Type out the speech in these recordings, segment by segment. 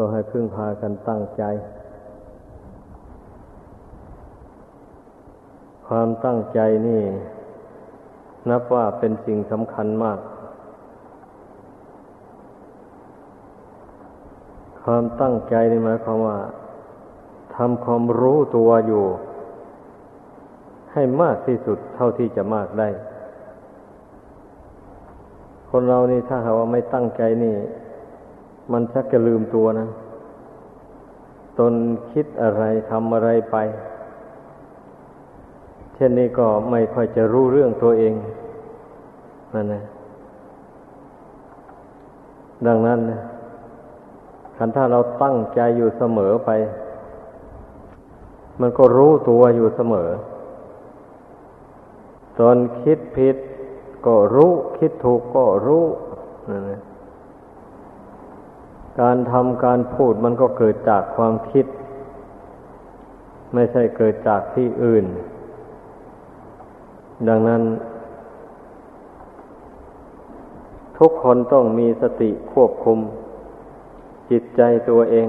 ก็ให้พึ่งพากันตั้งใจ ความตั้งใจนี่ นับว่าเป็นสิ่งสำคัญมาก ความตั้งใจนี่หมายความว่าทำความรู้ตัวอยู่ ให้มากที่สุดเท่าที่จะมากได้ คนเรานี่ถ้าหากว่าไม่ตั้งใจนี่ มันชักจะลืมตัวนะ ตนคิดอะไรทำอะไรไป เช่นนี้ก็ไม่ค่อยจะรู้เรื่องตัวเองนั่นนะดังนั้นนะคันถ้าเราตั้งใจอยู่เสมอไป มันก็รู้ตัวอยู่เสมอ ตอนคิดผิดก็รู้ คิดถูกก็รู้นั่นแหละ การทำการพูดมันก็เกิดจากความคิด ไม่ใช่เกิดจากที่อื่น ดังนั้น ทุกคนต้องมีสติควบคุม จิตใจตัวเอง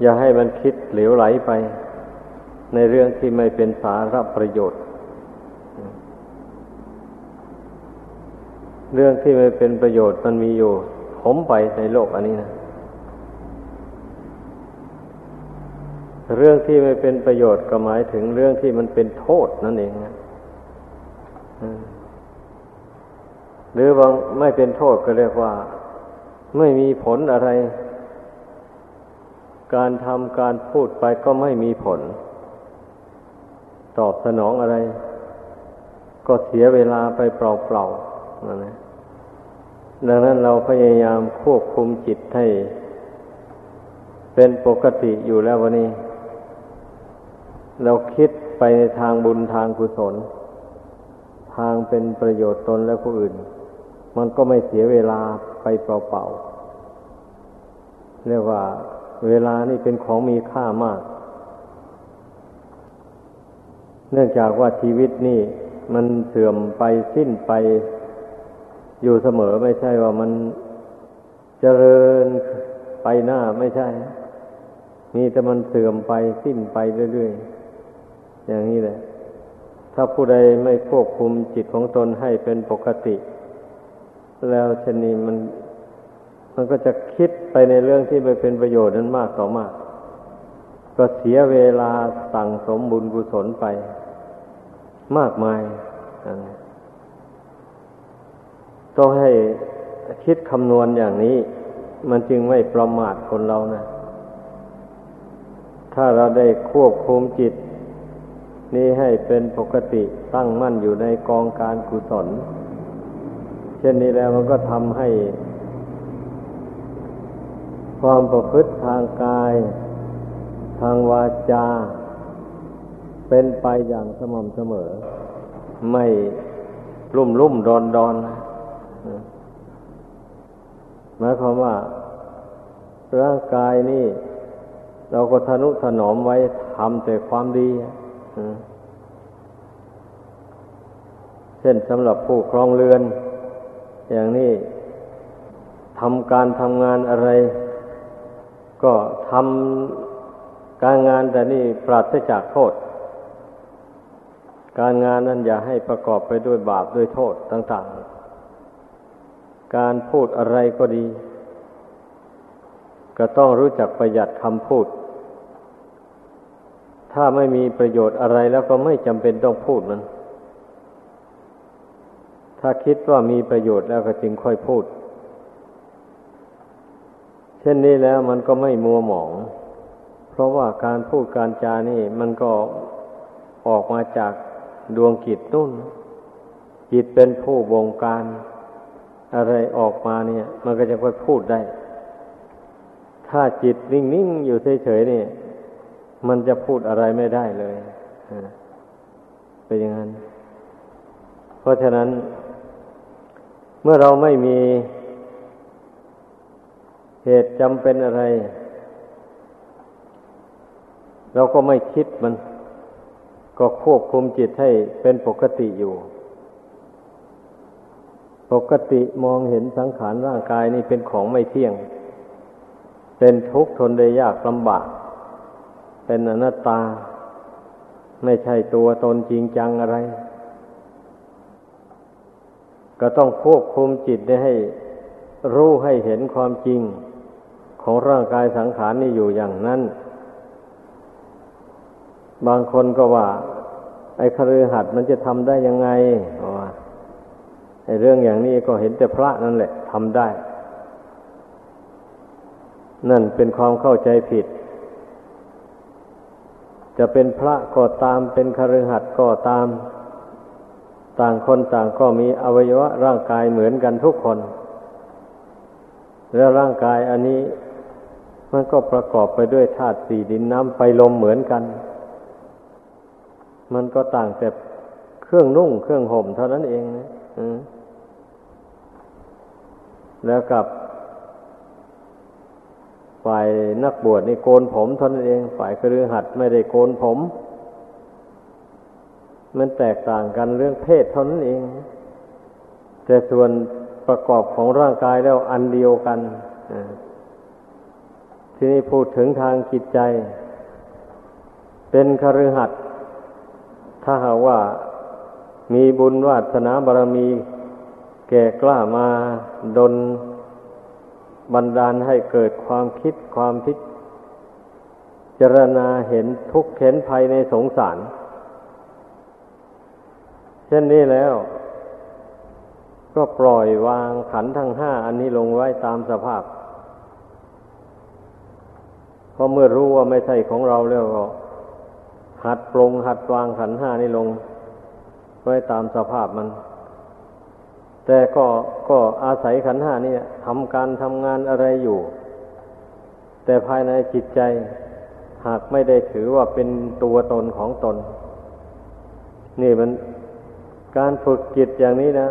อย่าให้มันคิดเหลวไหลไป ในเรื่องที่ไม่เป็นสาระประโยชน์ เรื่องที่ไม่เป็นประโยชน์มันมีอยู่ผมไปในโลกอันนี้นะ เรื่องที่ไม่เป็นประโยชน์ก็หมายถึงเรื่องที่มันเป็นโทษนั่นเองนะหรือบางไม่เป็นโทษก็เรียกว่า ไม่มีผลอะไร การทำการพูดไปก็ไม่มีผล ตอบสนองอะไร ก็เสียเวลาไปเปล่าๆ นะดังนั้นเราพยายามควบคุมจิตให้ เป็นปกติอยู่แล้ววันนี้ เราคิดไปในทางบุญทางกุศล ทางเป็นประโยชน์ตนและผู้อื่น มันก็ไม่เสียเวลาไปเปล่าๆเรียกว่า เวลานี่เป็นของมีค่ามาก เนื่องจากว่าชีวิตนี่มันเสื่อมไปสิ้นไป อยู่เสมอไม่ใช่ว่ามันเจริญไปหน้าไม่ใช่ มีแต่มันเสื่อมไปสิ้นไปเรื่อยๆ อย่างนี้แหละ ถ้าผู้ใดไม่ควบคุมจิตของตนให้เป็นปกติ แล้วชนีมัน มันก็จะคิดไปในเรื่องที่ไม่เป็นประโยชน์นั้นมากต่อมาก ก็เสียเวลาสั่งสมบุญกุศลไป มากมายอะ ต้องให้คิดคำนวณอย่างนี้ มันจึงไม่ประมาทคนเรานะ ถ้าเราได้ควบคุมจิต นี้ให้เป็นปกติตั้งมั่นอยู่ในกองการกุศล เช่นนี้แล้วมันก็ทำให้ ความประพฤติทางกาย ทางวาจา เป็นไปอย่างสม่ำเสมอ ไม่รุ่มรุ่มดอนดอน หมายความว่า ร่างกายนี่ เราก็ทนุถนอมไว้ทำแต่ความดีเช่นสำหรับผู้ครองเรือน อย่างนี้ทำการทำงานอะไร ก็ทำการงานแต่นี่ปราศจากโทษ การงานนั้นอย่าให้ประกอบไปด้วยบาปด้วยโทษต่าง ๆ การพูดอะไรก็ดี ก็ต้องรู้จักประหยัดคำพูด ถ้าไม่มีประโยชน์อะไรแล้วก็ไม่จำเป็นต้องพูดมัน ถ้าคิดว่ามีประโยชน์แล้วก็จึงค่อยพูด เช่นนี้แล้วมันก็ไม่มัวหมอง เพราะว่าการพูดการจานี่ มันก็ออกมาจากดวงกิจนุ่นจิตเป็นผู้บงการ อะไรออกมาเนี่ย มันก็จะค่อยพูดได้ ถ้าจิตนิ่งๆอยู่เฉยๆนี่มันจะพูดอะไรไม่ได้เลยเป็นอย่างนั้น เพราะฉะนั้น เมื่อเราไม่มีเหตุจำเป็นอะไร เราก็ไม่คิดมัน ก็ควบคุมจิตให้เป็นปกติอยู่ ปกติมองเห็นสังขารร่างกายนี่เป็นของไม่เที่ยง เป็นทุกข์ทนได้ยากลำบาก เป็นอนัตตา ไม่ใช่ตัวตนจริงจังอะไร ก็ต้องควบคุมจิตได้ให้รู้ให้เห็นความจริง ของร่างกายสังขารนี่อยู่อย่างนั้น บางคนก็ว่า ไอ้คฤหัสถ์มันจะทำได้ยังไงว่าไอ้ เรื่องอย่างนี้ก็เห็นแต่พระนั่นแหละทำได้ นั่นเป็นความเข้าใจผิด จะเป็นพระก็ตามเป็นคฤหัสถ์ก็ตาม ต่างคนต่างก็มีอวัยวะร่างกายเหมือนกันทุกคน แล้วร่างกายอันนี้มันก็ประกอบไปด้วยธาตุสี่ดินน้ำไฟลมเหมือนกัน มันก็ต่างแต่เครื่องนุ่งเครื่องห่มเท่านั้นเองนะ แล้วกับฝ่ายนักบวชนี่โกนผมเท่านั้นเอง ฝ่ายครือหัดไม่ได้โกนผม มันแตกต่างกันเรื่องเพศเท่านั้นเอง แต่ส่วนประกอบของร่างกายแล้วอันเดียวกันทีนี้พูดถึงทางจิตใจ เป็นคฤหัสถ์ถ้าหากว่า มีบุญวาสนาบารมี แก่กล้ามาดนบันดาลให้เกิดความคิดความพิจารณาเห็นทุกข์เห็นภัยในสงสาร เช่นนี้แล้ว ก็ปล่อยวางขันทั้งห้าอันนี้ลงไว้ตามสภาพเพราะเมื่อรู้ว่าไม่ใช่ของเราแล้วก็หัดปรงหัดวางขันห้านี้ลง ไว้ตามสภาพมัน แต่ก็ก็อาศัยขันห้านี่ทำการทำงานอะไรอยู่ แต่ภายในจิตใจหากไม่ได้ถือว่าเป็นตัวตนของตน นี่มันการฝึกจิตอย่างนี้นะ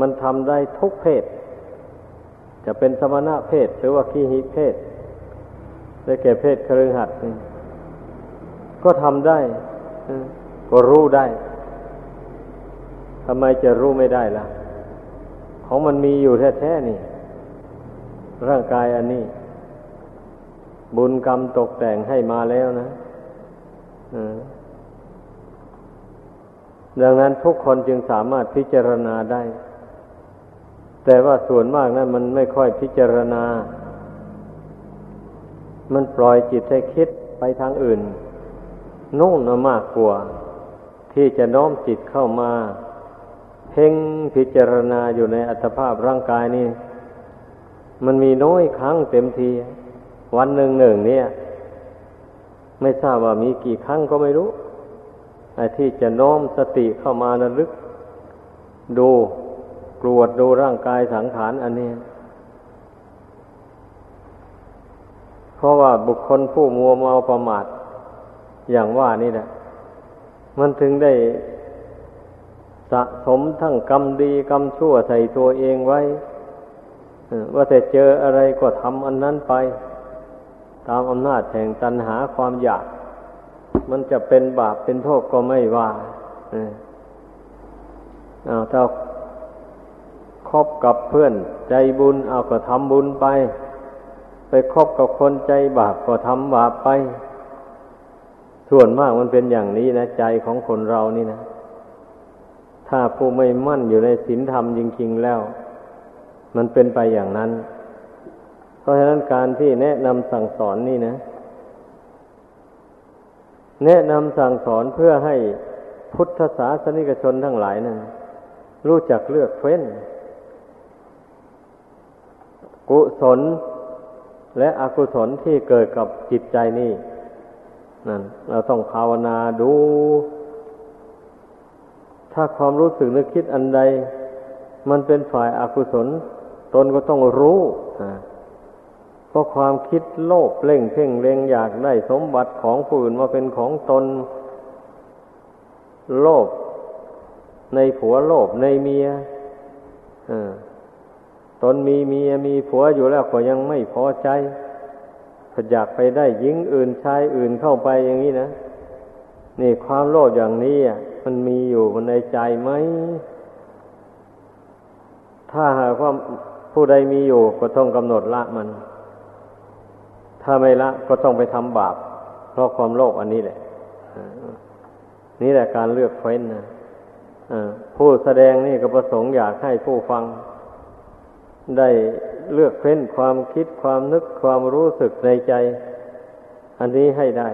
มันทำได้ทุกเพศ จะเป็นสมณะเพศหรือว่าขี้หิเพศได้แก่เพศครือหัดก็ทำได้ ก็รู้ได้ำไมจะรู้ไม่ได้ล่ะ ของมันมีอยู่แท้ๆนี่ ร่างกายอันนี้ บุญกรรมตกแต่งให้มาแล้วนะดังนั้นทุกคนจึงสามารถพิจารณาได้ แต่ว่าส่วนมากนะั้นมันไม่ค่อยพิจารณา มันปล่อยจิตให้คิดไปทางอื่นนู่งนมากกว่า ที่จะน้อมจิตเข้ามา เพ่งพิจารณาอยู่ในอัตภาพร่างกายนี่ มันมีน้อยครั้งเต็มที วันหนึ่งหนึ่งเนี่ย ไม่ทราบว่ามีกี่ครั้งก็ไม่รู้ไอ้ที่จะน้อมสติเข้ามาระลึก ดูกรวดดูร่างกายสังขารอันนี้เพราะว่าบุคคลผู้มัวเมาประมาทอย่างว่านี่แหละมันถึงได้ สะสมทั้งกรรมดีกรรมชั่วใส่ตัวเองไว้ว่าแต่เจออะไรก็ทำอันนั้นไป ตามอำนาจแห่งตัณหาความอยาก มันจะเป็นบาปเป็นโทษก็ไม่ว่าเอาถ้าคบกับเพื่อนใจบุญเอาก็ทำบุญไป ไปคบกับคนใจบาปก็ทำบาปไป ส่วนมากมันเป็นอย่างนี้นะ ใจของคนเรานี่นะ ถ้าผู้ไม่มั่นอยู่ในศีลธรรมจริงๆแล้ว มันเป็นไปอย่างนั้น เพราะฉะนั้นการที่แนะนำสั่งสอนนี่นะ แนะนำสั่งสอนเพื่อให้พุทธศาสนิกชนทั้งหลายนะั้นรู้จักเลือกเฟ้น กุศลและอกุศลที่เกิดกับจิตใจนี่นั่นเราต้องภาวนาดู ถ้าความรู้สึกนึกคิดอันใด มันเป็นฝ่ายอากุศล ตนก็ต้องรู้เพราะความคิดโลภเล่งเพ่งเลงอยากได้สมบัติของผู้อื่นมาเป็นของตน โลภในผัวโลภในเมียตนมีเมียมีผัวอยู่แล้วก็ยังไม่พอใจอยากไปได้หญิงอื่นชายอื่นเข้าไปอย่างนี้นะ นี่ความโลภอย่างนี้มันมีอยู่ในใจไหม ถ้าหากว่าผู้ใดมีอยู่ก็ต้องกำหนดละมัน ถ้าไม่ละก็ต้องไปทำบาป เพราะความโลภอันนี้แหละ นี่แหละการเลือกเฟ้นนะผู้แสดงนี่ก็ประสงค์อยากให้ผู้ฟัง ได้เลือกเฟ้นความคิดความนึกความรู้สึกในใจ อันนี้ให้ได้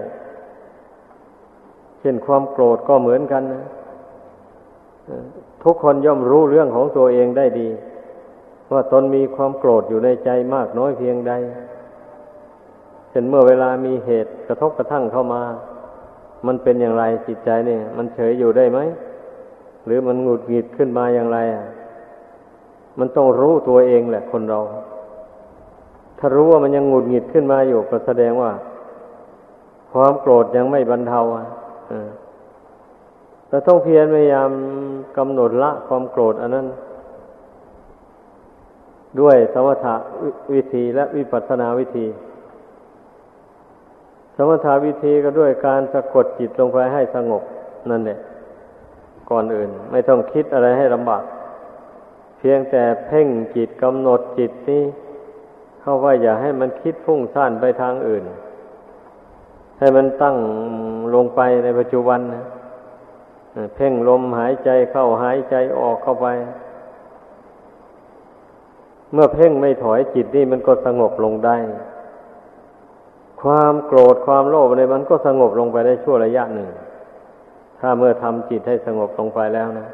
ช่นความโกรธก็เหมือนกันนะทุกคนย่อมรู้เรื่องของตัวเองได้ดี ว่าตนมีความโกรธอยู่ในใจมากน้อยเพียงใดเช่นเมื่อเวลามีเหตุกระทบกระทั่งเข้ามา มันเป็นอย่างไรจิตใจเนี่ย มันเฉยอยู่ได้ไหม หรือมันหงุดหงิดขึ้นมาอย่างไรอะมันต้องรู้ตัวเองแหละคนเรา ถ้ารู้ว่ามันยังหงุดหงิดขึ้นมาอยู่ก็แสดงว่า ความโกรธยังไม่บรรเทาอะ เราต้องเพียรพยายามกำหนดละความโกรธอันนั้น ด้วยสมถะวิธีและวิปัสสนาวิธี สมถะวิธีก็ด้วยการสะกดจิตลงไปให้สงบนั่นแหละก่อนอื่น ไม่ต้องคิดอะไรให้ลำบาก เพียงแต่เพ่งจิตกำหนดจิตนี้ เข้าไว้อย่าให้มันคิดฟุ้งซ่านไปทางอื่น ให้มันตั้งลงไปในปัจจุบันนะเพ่งลมหายใจเข้าหายใจออกเข้าไป เมื่อเพ่งไม่ถอยจิตนี่มันก็สงบลงได้ ความโกรธความโลภในมันก็สงบลงไปได้ชั่วระยะหนึ่ง ถ้าเมื่อทำจิตให้สงบลงไปแล้วนะ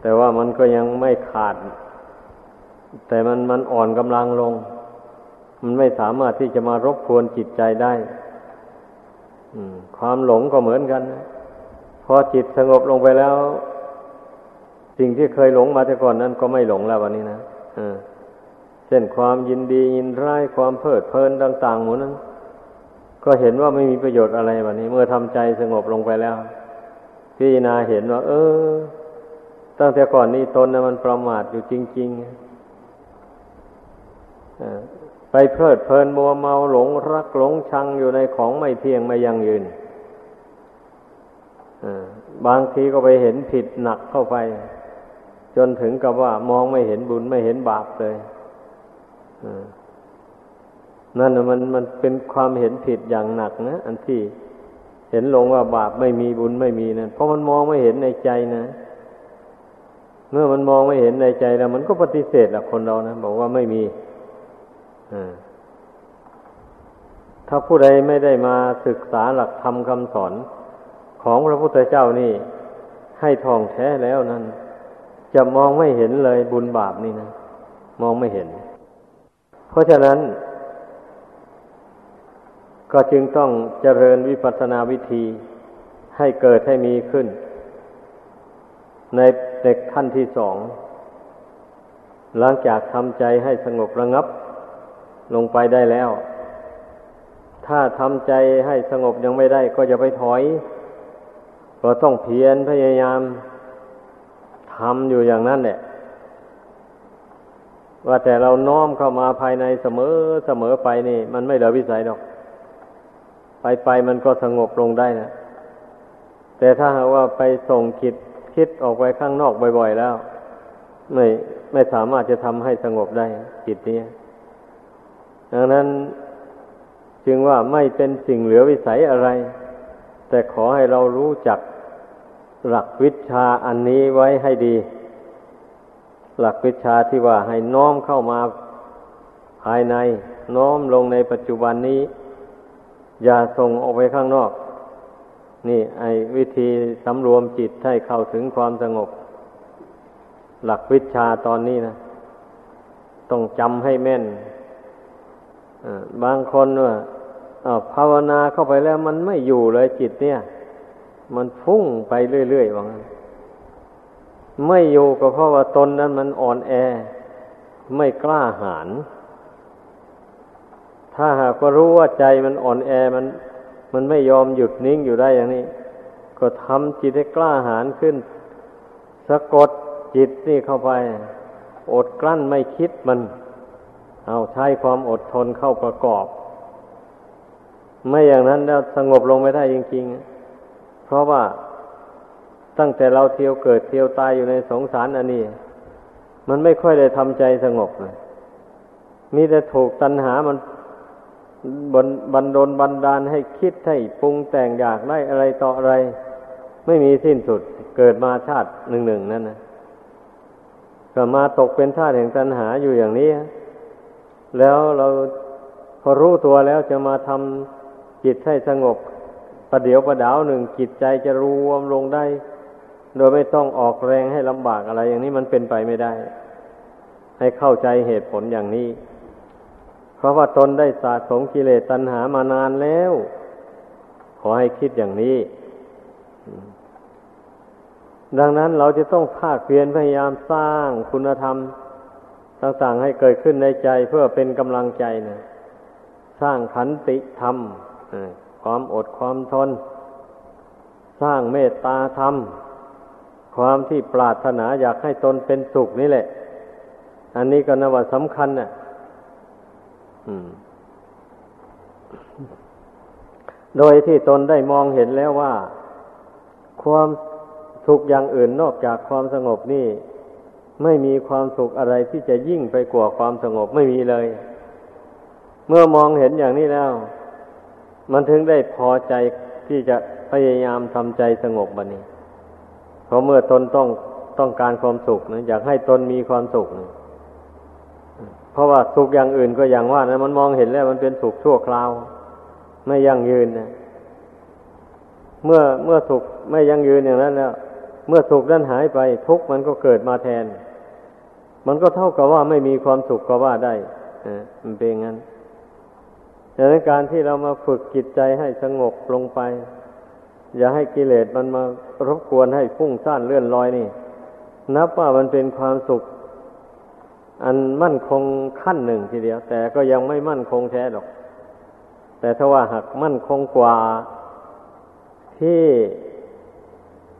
แต่ว่ามันก็ยังไม่ขาด แต่มันมันอ่อนกำลังลง มันไม่สามารถที่จะมารบกวนจิตใจได้ ความหลงก็เหมือนกัน พอจิตสงบลงไปแล้ว สิ่งที่เคยหลงมาแต่ก่อนนั้นก็ไม่หลงแล้ววันนี้นะเช่นความยินดียินร้ายความเพลิดเพลินต่างๆหมดนั้น ก็เห็นว่าไม่มีประโยชน์อะไรวันนี้ เมื่อทำใจสงบลงไปแล้วพิจารณาเห็นว่า เออ ตั้งแต่ก่อนนี้ตนนะมันประมาทอยู่จริง ๆ ไปเพลิดเพลินมัวเมาหลงรักหลงชังอยู่ในของไม่เที่ยงไม่ยั่งยืนบางทีก็ไปเห็นผิดหนักเข้าไป จนถึงกับว่ามองไม่เห็นบุญไม่เห็นบาปเลยนั่นมันมันเป็นความเห็นผิดอย่างหนักนะอันที่เห็นลงว่าบาปไม่มีบุญไม่มีนะเพราะมันมองไม่เห็นในใจนะ เมื่อมันมองไม่เห็นในใจแล้ว มันก็ปฏิเสธละคนเรานะบอกว่าไม่มี ถ้าผู้ใดไม่ได้มาศึกษาหลักธรรมคำสอนของพระพุทธเจ้านี่ ให้ทองแท้แล้วนั้น จะมองไม่เห็นเลยบุญบาปนี่นะ มองไม่เห็น เพราะฉะนั้น ก็จึงต้องเจริญวิปัสสนาวิธีให้เกิดให้มีขึ้น ในเด็กขั้นที่สอง หลังจากทำใจให้สงบระงับ ลงไปได้แล้ว ถ้าทำใจให้สงบยังไม่ได้ ก็จะไปถอย ก็ต้องเพียรพยายามทำอยู่อย่างนั้นแหละว่าแต่เราน้อมเข้ามาภายในเสมอเสมอไปนี่ มันไม่เหลือวิสัยหรอก ไปไปมันก็สงบลงได้นะแต่ถ้าหากว่าไปส่งคิดคิดออกไปข้างนอกบ่อย ๆ แล้ว ไม่ไม่สามารถจะทำให้สงบได้จิตนี้ ดังนั้นจึงว่าไม่เป็นสิ่งเหลือวิสัยอะไร แต่ขอให้เรารู้จักหลักวิชาอันนี้ไว้ให้ดี หลักวิชาที่ว่าให้น้อมเข้ามาภายใน น้อมลงในปัจจุบันนี้ อย่าส่งออกไปข้างนอก นี่ ไอ้วิธีสำรวมจิตให้เข้าถึงความสงบ หลักวิชาตอนนี้นะ ต้องจำให้แม่น บางคนว่าภาวนาเข้าไปแล้วมันไม่อยู่เลยจิตเนี่ย มันฟุ้งไปเรื่อยๆว่างั้นไม่อยู่ก็เพราะว่าตนนั้นมันอ่อนแอ ไม่กล้าหาญถ้าหากว่ารู้ว่าใจมันอ่อนแอมัน มันไม่ยอมหยุดนิ่งอยู่ได้อย่างนี้ ก็ทำจิตให้กล้าหาญขึ้น สะกดจิตนี่เข้าไป อดกลั้นไม่คิดมัน เอาใช้ความอดทนเข้าประกอบ ไม่อย่างนั้นแล้วสงบลงไม่ได้จริงๆ เพราะว่าตั้งแต่เราเที่ยวเกิดเที่ยวตายอยู่ในสงสารอันนี้ มันไม่ค่อยได้ทำใจสงบนะมีแต่ถูกตัณหามันบนบันดลบันดาลให้คิดให้ปรุงแต่งอยากได้อะไรต่ออะไร ไม่มีสิ้นสุดเกิดมาชาติหนึ่งหนึ่งนั่นนะก็มาตกเป็นทาสแห่งตัณหาอยู่อย่างนี้ แล้วเราพอรู้ตัวแล้วจะมาทำจิตให้สงบประเดี๋ยวประดาวหนึ่งจิตใจจะรวมลงได้ โดยไม่ต้องออกแรงให้ลำบากอะไร อย่างนี้มันเป็นไปไม่ได้ ให้เข้าใจเหตุผลอย่างนี้ เพราะว่าตนได้สะสมกิเลสตัณหามานานแล้ว ขอให้คิดอย่างนี้ ดังนั้นเราจะต้องภาคเพียรพยายามสร้างคุณธรรม ต่างๆให้เกิดขึ้นในใจเพื่อเป็นกำลังใจนะสร้างขันติธรรมความอดความทน สร้างเมตตาธรรม ความที่ปรารถนาอยากให้ตนเป็นสุขนี่แหละ อันนี้ก็นว่าสำคัญนะ่ะโดยที่ตนได้มองเห็นแล้วว่า ความสุขอย่างอื่นนอกจากความสงบนี่ ไม่มีความสุขอะไรที่จะยิ่งไปกว่าความสงบไม่มีเลย เมื่อมองเห็นอย่างนี้แล้ว มันถึงได้พอใจที่จะพยายามทำใจสงบบันนี้ เพราะเมื่อตนต้องต้องการความสุขนะอยากให้ตนมีความสุขนะเพราะว่าสุขอย่างอื่นก็อย่างว่านะมันมองเห็นแล้วมันเป็นสุขชั่วคราว ไม่ยั่งยืนนะเมื่อเมื่อสุขไม่ยั่งยืนอย่างนั้นแล้ว เมื่อสุขนั้นหายไปทุกข์มันก็เกิดมาแทน มันก็เท่ากับว่าไม่มีความสุขก็ว่าได้มันเป็นงั้นดังนั้นการที่เรามาฝึกจิตใจให้สงบลงไป อย่าให้กิเลสมันมารบกวนให้ฟุ้งซ่านเลื่อนลอยนี่ นับว่ามันเป็นความสุข อันมั่นคงขั้นหนึ่งทีเดียว แต่ก็ยังไม่มั่นคงแท้หรอก แต่ถ้าว่าหากมั่นคงกว่า ที่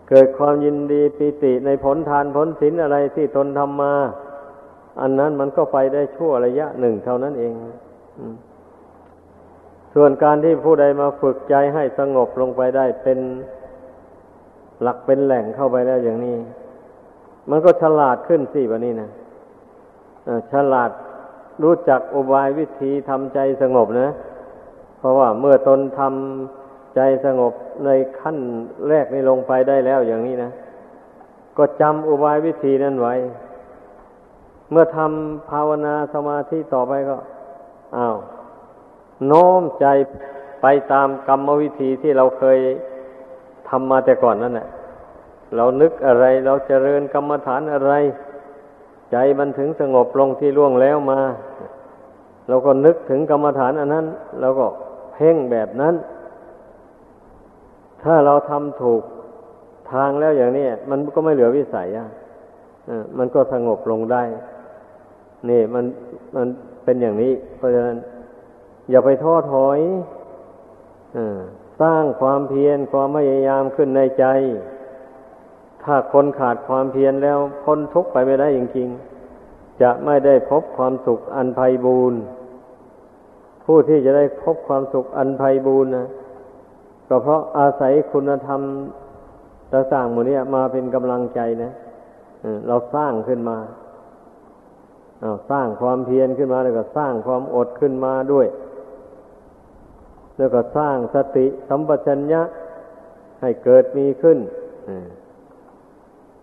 เกิดความยินดีปิติในผลทานผลศีลอะไรที่ตนทำมา อันนั้นมันก็ไปได้ชั่วระยะหนึ่งเท่านั้นเองส่วนการที่ผู้ใดมาฝึกใจให้สงบลงไปได้เป็นหลักเป็นแหล่งเข้าไปแล้วอย่างนี้ มันก็ฉลาดขึ้นสิวันนี้นะฉลาดรู้จักอุบายวิธีทำใจสงบนะ เพราะว่าเมื่อตนทำใจสงบในขั้นแรกนี้ลงไปได้แล้วอย่างนี้นะ ก็จำอุบายวิธีนั้นไว้ เมื่อทำภาวนาสมาธิต่อไปก็อ้าวโน้มใจไปตามกรรมวิธีที่เราเคยทำมาแต่ก่อนนั่นแหละเรานึกอะไรเราเจริญกรรมฐานอะไร ใจมันถึงสงบลงที่ล่วงแล้วมา เราก็นึกถึงกรรมฐานอันนั้นเราก็เพ่งแบบนั้น ถ้าเราทำถูกทางแล้วอย่างนี้มันก็ไม่เหลือวิสัยอะมันก็สงบลงได้ นี่มันมันเป็นอย่างนี้ เพราะฉะนั้นอย่าไปท้อถอยอสร้างความเพียรความพยายามขึ้นในใจ ถ้าคนขาดความเพียรแล้วพ้นทุกข์ไปไม่ได้จริงๆจะไม่ได้พบความสุขอันไพ่บูรณ์ผู้ที่จะได้พบความสุขอันไพ่บูรณ์นะก็เพราะอาศัยคุณธรรมต่างๆหมดนี้มาเป็นกำลังใจนะเราสร้างขึ้นมา สร้างความเพียรขึ้นมาแล้วก็สร้างความอดขึ้นมาด้วย แล้วก็สร้างสติสัมปชัญญะให้เกิดมีขึ้น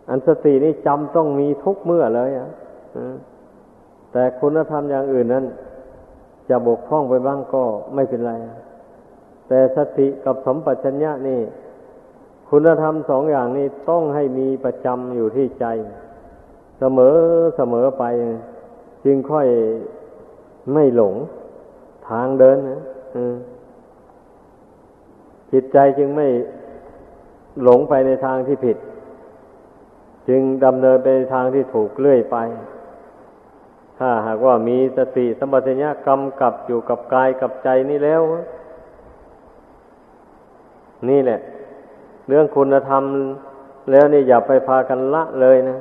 อันสตินี้จำต้องมีทุกเมื่อเลยอะแต่คุณธรรมอย่างอื่นนั้น จะบกพร่องไปบ้างก็ไม่เป็นไร แต่สติกับสมปัชัญญะนี่ คุณธรรมสองอย่างนี้ต้องให้มีประจำอยู่ที่ใจ เสมอเสมอไป จึงค่อยไม่หลงทางเดินนะจิตใจจึงไม่หลงไปในทางที่ผิด จึงดำเนินไปในทางที่ถูกเลื่อยไป ถ้าหากว่ามีสติสัมปชัญญะกำกับอยู่กับกายกับใจนี่แล้ว นี่แหละ เรื่องคุณธรรมแล้วนี่อย่าไปพากันละเลยนะ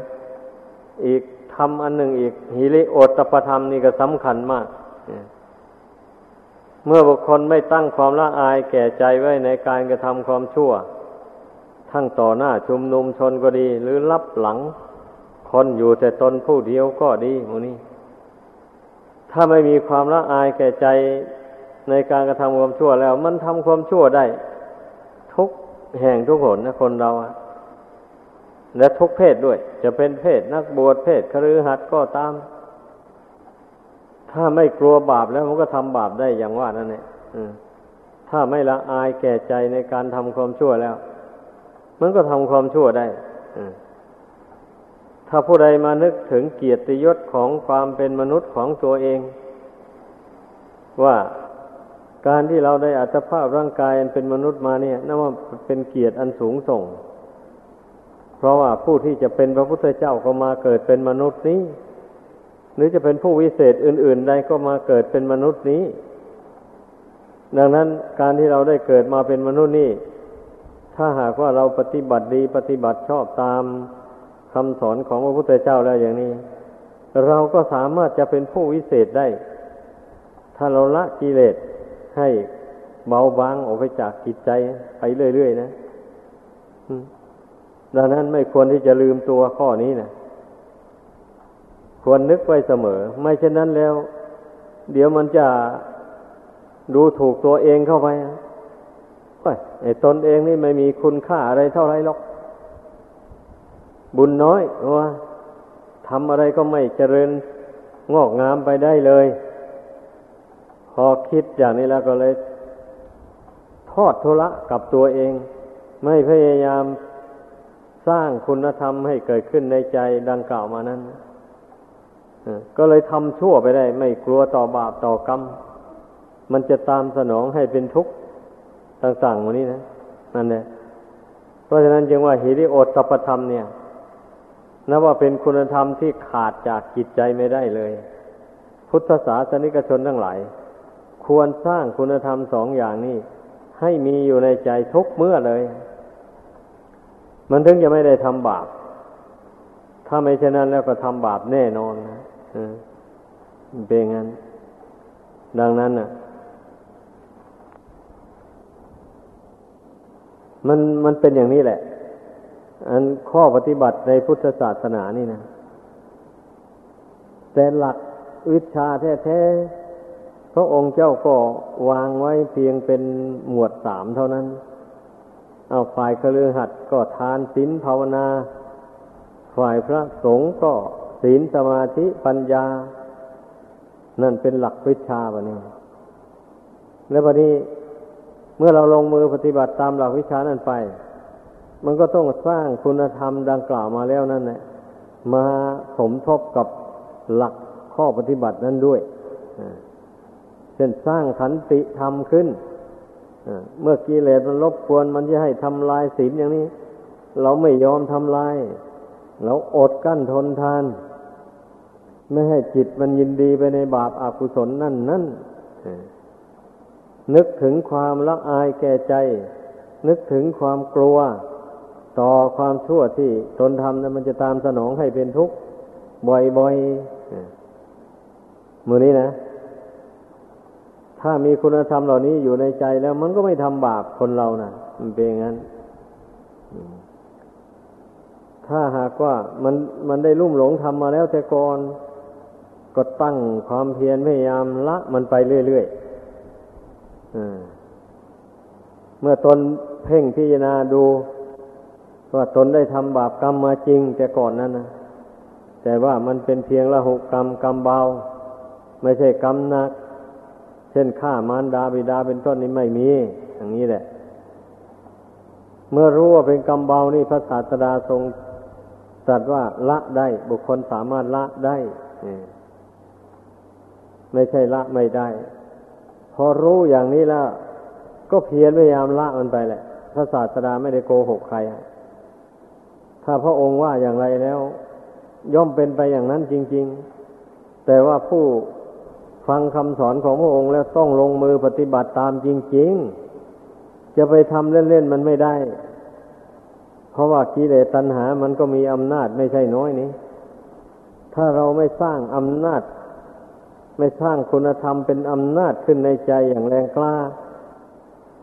อีก ทำอันหนึ่งอีก หิริโอตปธรรมนี่ก็สำคัญมาก เมื่อบุคคลไม่ตั้งความละอายแก่ใจไว้ในการกระทำความชั่ว ทั้งต่อหน้าชุมนุมชนก็ดี หรือรับหลังคคนอยู่แต่ตนผู้เดียวก็ดีมูนี้ ถ้าไม่มีความละอายแก่ใจในการกระทำความชั่วแล้ว มันทำความชั่วได้ ทุกแห่งทุกหนนะคนเราอะ และทุกเพศด้วย จะเป็นเพศนักบวชเพศครือหัดก็ตาม ถ้าไม่กลัวบาปแล้วมันก็ทำบาปได้อย่างว่านั่นแหละถ้าไม่ละอายแก่ใจในการทำความชั่วแล้ว มันก็ทำความชั่วได้ถ้าผู้ใดมานึกถึงเกียรติยศของความเป็นมนุษย์ของตัวเอง ว่าการที่เราได้อัตภาพร่างกายเป็นมนุษย์มาเนี่ยนั่นว่าเป็นเกียรติอันสูงส่ง เพราะว่าผู้ที่จะเป็นพระพุทธเจ้าก็มาเกิดเป็นมนุษย์นี้ หรือจะเป็นผู้วิเศษอื่น ๆ ใดก็มาเกิดเป็นมนุษย์นี้ ดังนั้นการที่เราได้เกิดมาเป็นมนุษย์นี้ ถ้าหากว่าเราปฏิบัติดีปฏิบัติชอบตามคำสอนของพระพุทธเจ้าแล้วอย่างนี้ เราก็สามารถจะเป็นผู้วิเศษได้ ถ้าเราละกิเลสให้เบาบางออกไปจากจิตใจไปเรื่อยๆนะ ดังนั้นไม่ควรที่จะลืมตัวข้อนี้นะควรนึกไว้เสมอ ไม่เช่นนั้นแล้ว เดี๋ยวมันจะดูถูกตัวเองเข้าไปไอ้ตนเองนี่ไม่มีคุณค่าอะไรเท่าไรหรอก บุญน้อยว่าทำอะไรก็ไม่เจริญงอกงามไปได้เลย พอคิดอย่างนี้แล้วก็เลย ทอดทุละกับตัวเอง ไม่พยายาม สร้างคุณธรรมให้เกิดขึ้นในใจดังกล่าวมานั้นก็เลยทำชั่วไปได้ ไม่กลัวต่อบาปต่อกรรม มันจะตามสนองให้เป็นทุกข์ต่างๆวันนี้นะนั่นแหละเพราะฉะนั้นจึงว่าหิริโอตตปธรรมเนี่ยนับว่าเป็นคุณธรรมที่ขาดจากจิตใจไม่ได้เลย พุทธศาสนิกชนทั้งหลาย ควรสร้างคุณธรรมสองอย่างนี้ ให้มีอยู่ในใจทุกเมื่อเลย มันถึงจะไม่ได้ทำบาป ถ้าไม่เช่นนั้นแล้วก็ทำบาปแน่นอนนะเป็นงั้น ดังนั้นน่ะ มันมันเป็นอย่างนี้แหละ อันข้อปฏิบัติในพุทธศาสนานี่นะ แต่หลักวิชาแท้ๆพระองค์เจ้าก็วางไว้เพียงเป็นหมวดสามเท่านั้น เอาฝ่ายคฤหัสถ์ก็ทานศีลภาวนา ฝ่ายพระสงฆ์ก็ศีลสมาธิปัญญา นั่นเป็นหลักวิชาบะนี้ แล้วบัดนี้เมื่อเราลงมือปฏิบัติตามหลักวิชานั้นไป มันก็ต้องสร้างคุณธรรมดังกล่าวมาแล้วนั่นแหละมาสมทบกับหลักข้อปฏิบัตินั้นด้วยเช่นสร้างขันติธรรมขึ้น เมื่อกิเลสมันรบกวนมันจะให้ทำลายศีลอย่างนี้ เราไม่ยอมทำลาย เราอดกั้นทนทาน ไม่ให้จิตมันยินดีไปในบาปอากุศลนั่นนั่นนึกถึงความละอายแก่ใจ นึกถึงความกลัว ต่อความชั่วที่ตนทำนั้นมันจะตามสนองให้เป็นทุกข์บ่อยๆมือนี้นะ ถ้ามีคุณธรรมเหล่านี้อยู่ในใจแล้วมันก็ไม่ทำบาปคนเรานะ่ะ มันเป็นอย่างนั้น ถ้าหากว่ามันมันได้ลุ่มหลงทำมาแล้วแต่ก่อนก็ตั้งความเพียรพยายามละมันไปเรื่อยๆเมื่อตนเพ่งพิจารณาดู ว่าตนได้ทำบาปกรรมมาจริงแต่ก่อนนั้นนะแต่ว่ามันเป็นเพียงละหุกรรมกรรมเบา ไม่ใช่กรรมหนัก เช่นฆ่ามารดาบิดาเป็นต้นนี้ไม่มี อย่างนี้แหละ เมื่อรู้ว่าเป็นกรรมเบานี่พระศาสดาทรงตรัสว่าละได้ บุคคลสามารถละได้ไม่ใช่ละไม่ได้ พอรู้อย่างนี้แล้ว ก็เพียรพยายามละมันไปแหละ พระศาสดาไม่ได้โกหกใครถ้าพระองค์ว่าอย่างไรแล้ว ย่อมเป็นไปอย่างนั้นจริง ๆ แต่ว่าผู้ ฟังคำสอนของพระองค์แล้วต้องลงมือปฏิบัติตามจริง ๆ จะไปทำเล่น ๆ มันไม่ได้ เพราะว่ากิเลสตัณหามันก็มีอำนาจไม่ใช่น้อยนี้ ถ้าเราไม่สร้างอำนาจ ไม่สร้างคุณธรรมเป็นอำนาจขึ้นในใจอย่างแรงกล้า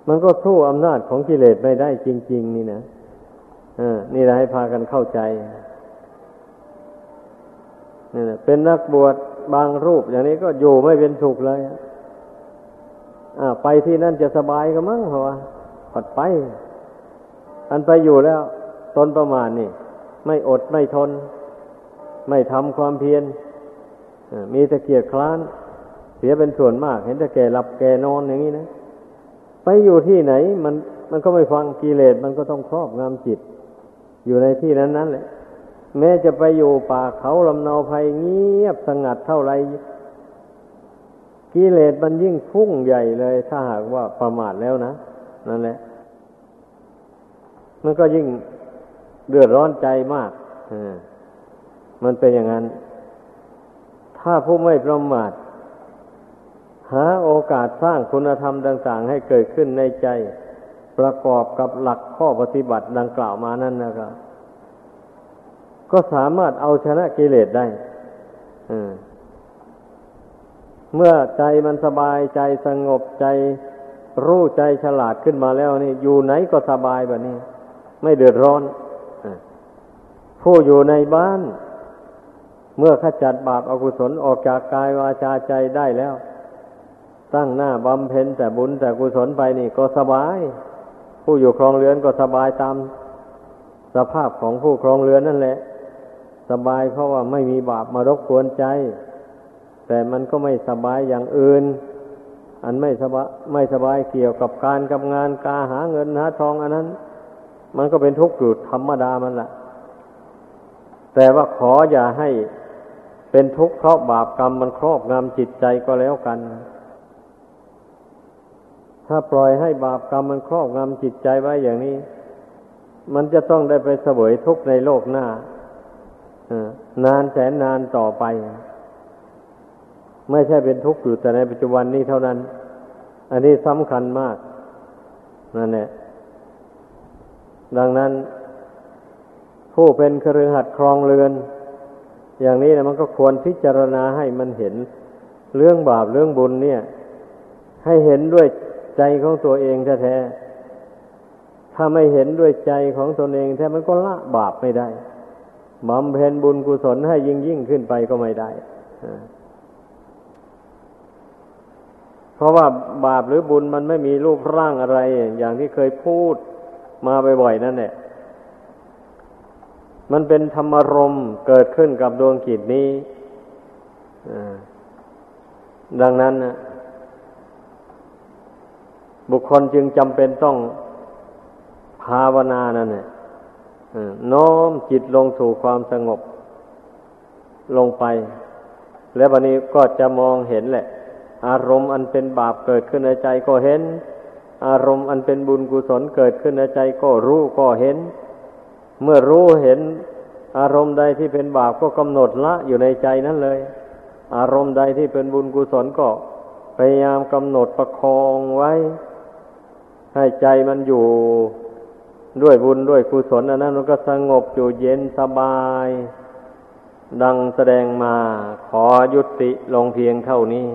มันก็สู้อำนาจของกิเลสไม่ได้จริง ๆ นี่นะนี่แหละให้พากันเข้าใจนี่นะเป็นนักบวช บางรูป อย่างนี้ก็อยู่ไม่เป็นสุขเลยอ่าไปที่นั่นจะสบายก็มั้งเหรอปัดไป อันไปอยู่แล้วตนประมาณนี่ไม่อดไม่ทน ไม่ทำความเพียรมีต่เกียรคร้าน เสียเป็นส่วนมาก เห็นแต่แก่หลับแก่นอนอย่างนี้นะ ไปอยู่ที่ไหน มันมันก็ไม่ฟังกิเลสมันก็ต้องครอบงำจิต อยู่ในที่นั้นนั่นแหละ แม้จะไปอยู่ป่าเขาลำนาภัยเงียบสงัดเท่าไรกิเลสมันยิ่งพุ่งใหญ่เลย ถ้าหากว่าประมาทแล้วนะนั่นแหละ มันก็ยิ่งเดือดร้อนใจมากมันเป็นอย่างนั้น ถ้าผู้ไม่ประมาท หาโอกาสสร้างคุณธรรมต่าง ๆ ให้เกิดขึ้นในใจ ประกอบกับหลักข้อปฏิบัติดังกล่าวมานั่นนะครับ ก็สามารถเอาชนะกิเลสได้เมื่อใจมันสบายใจสงบใจรู้ใจฉลาดขึ้นมาแล้วนี่ อยู่ไหนก็สบายแบบนี้ ไม่เดือดร้อนผู้อยู่ในบ้าน เมื่อขจัดบาปอากุศลออกจากกายวาจาใจได้แล้ว ตั้งหน้าบำเพ็ญแต่บุญแต่กุศลไปนี่ก็สบาย ผู้อยู่ครองเรือนก็สบายตาม สภาพของผู้ครองเรือนนั่นแหละ สบายเพราะว่าไม่มีบาปมารบกวนใจ แต่มันก็ไม่สบายอย่างอื่น อันไม่สบายไม่สบายเกี่ยวกับการกับงานการหาเงินหาทองอันนั้น มันก็เป็นทุกข์อยู่ธรรมดามันแหละแต่ว่าขออย่าให้เป็นทุกข์เพราะบาปกรรมมันครอบงำจิตใจก็แล้วกัน ถ้าปล่อยให้บาปกรรมมันครอบงำจิตใจไว้อย่างนี้ มันจะต้องได้ไปเสวยทุกข์ในโลกหน้า นานแสนนานต่อไป ไม่ใช่เป็นทุกข์อยู่แต่ในปัจจุบันนี้เท่านั้น อันนี้สำคัญมากนั่นแหละดังนั้น ผู้เป็นเครือหัดครองเรือน อย่างนี้นะมันก็ควรพิจารณาให้มันเห็นเรื่องบาปเรื่องบุญเนี่ย ให้เห็นด้วยใจของตัวเองแท้ๆถ้าไม่เห็นด้วยใจของตนเองแท้มันก็ละบาปไม่ได้ บำเพ็ญบุญกุศลให้ยิ่งยิ่งขึ้นไปก็ไม่ได้ เพราะว่าบาปหรือบุญมันไม่มีรูปร่างอะไร อย่างที่เคยพูดมาบ่อยๆนั่นแหละ มันเป็นธรรมรมเกิดขึ้นกับดวงกิจนี้ดังนั้นนะบุคคลจึงจำเป็นต้องภาวนานั่นแหละ น้อมจิตลงสู่ความสงบ ลงไป แล้ววันนี้ก็จะมองเห็นแหละ อารมณ์อันเป็นบาปเกิดขึ้นในใจก็เห็น อารมณ์อันเป็นบุญกุศลเกิดขึ้นในใจก็รู้ก็เห็น เมื่อรู้เห็น อารมณ์ใดที่เป็นบาปก็กำหนดละอยู่ในใจนั้นเลย อารมณ์ใดที่เป็นบุญกุศลก็พยายามกำหนดประคองไว้ ให้ใจมันอยู่ ด้วยบุญด้วยกุศลอันนั้นมันก็สงบอยู่เย็นสบาย ดังแสดงมาขอยุติลงเพียงเท่านี้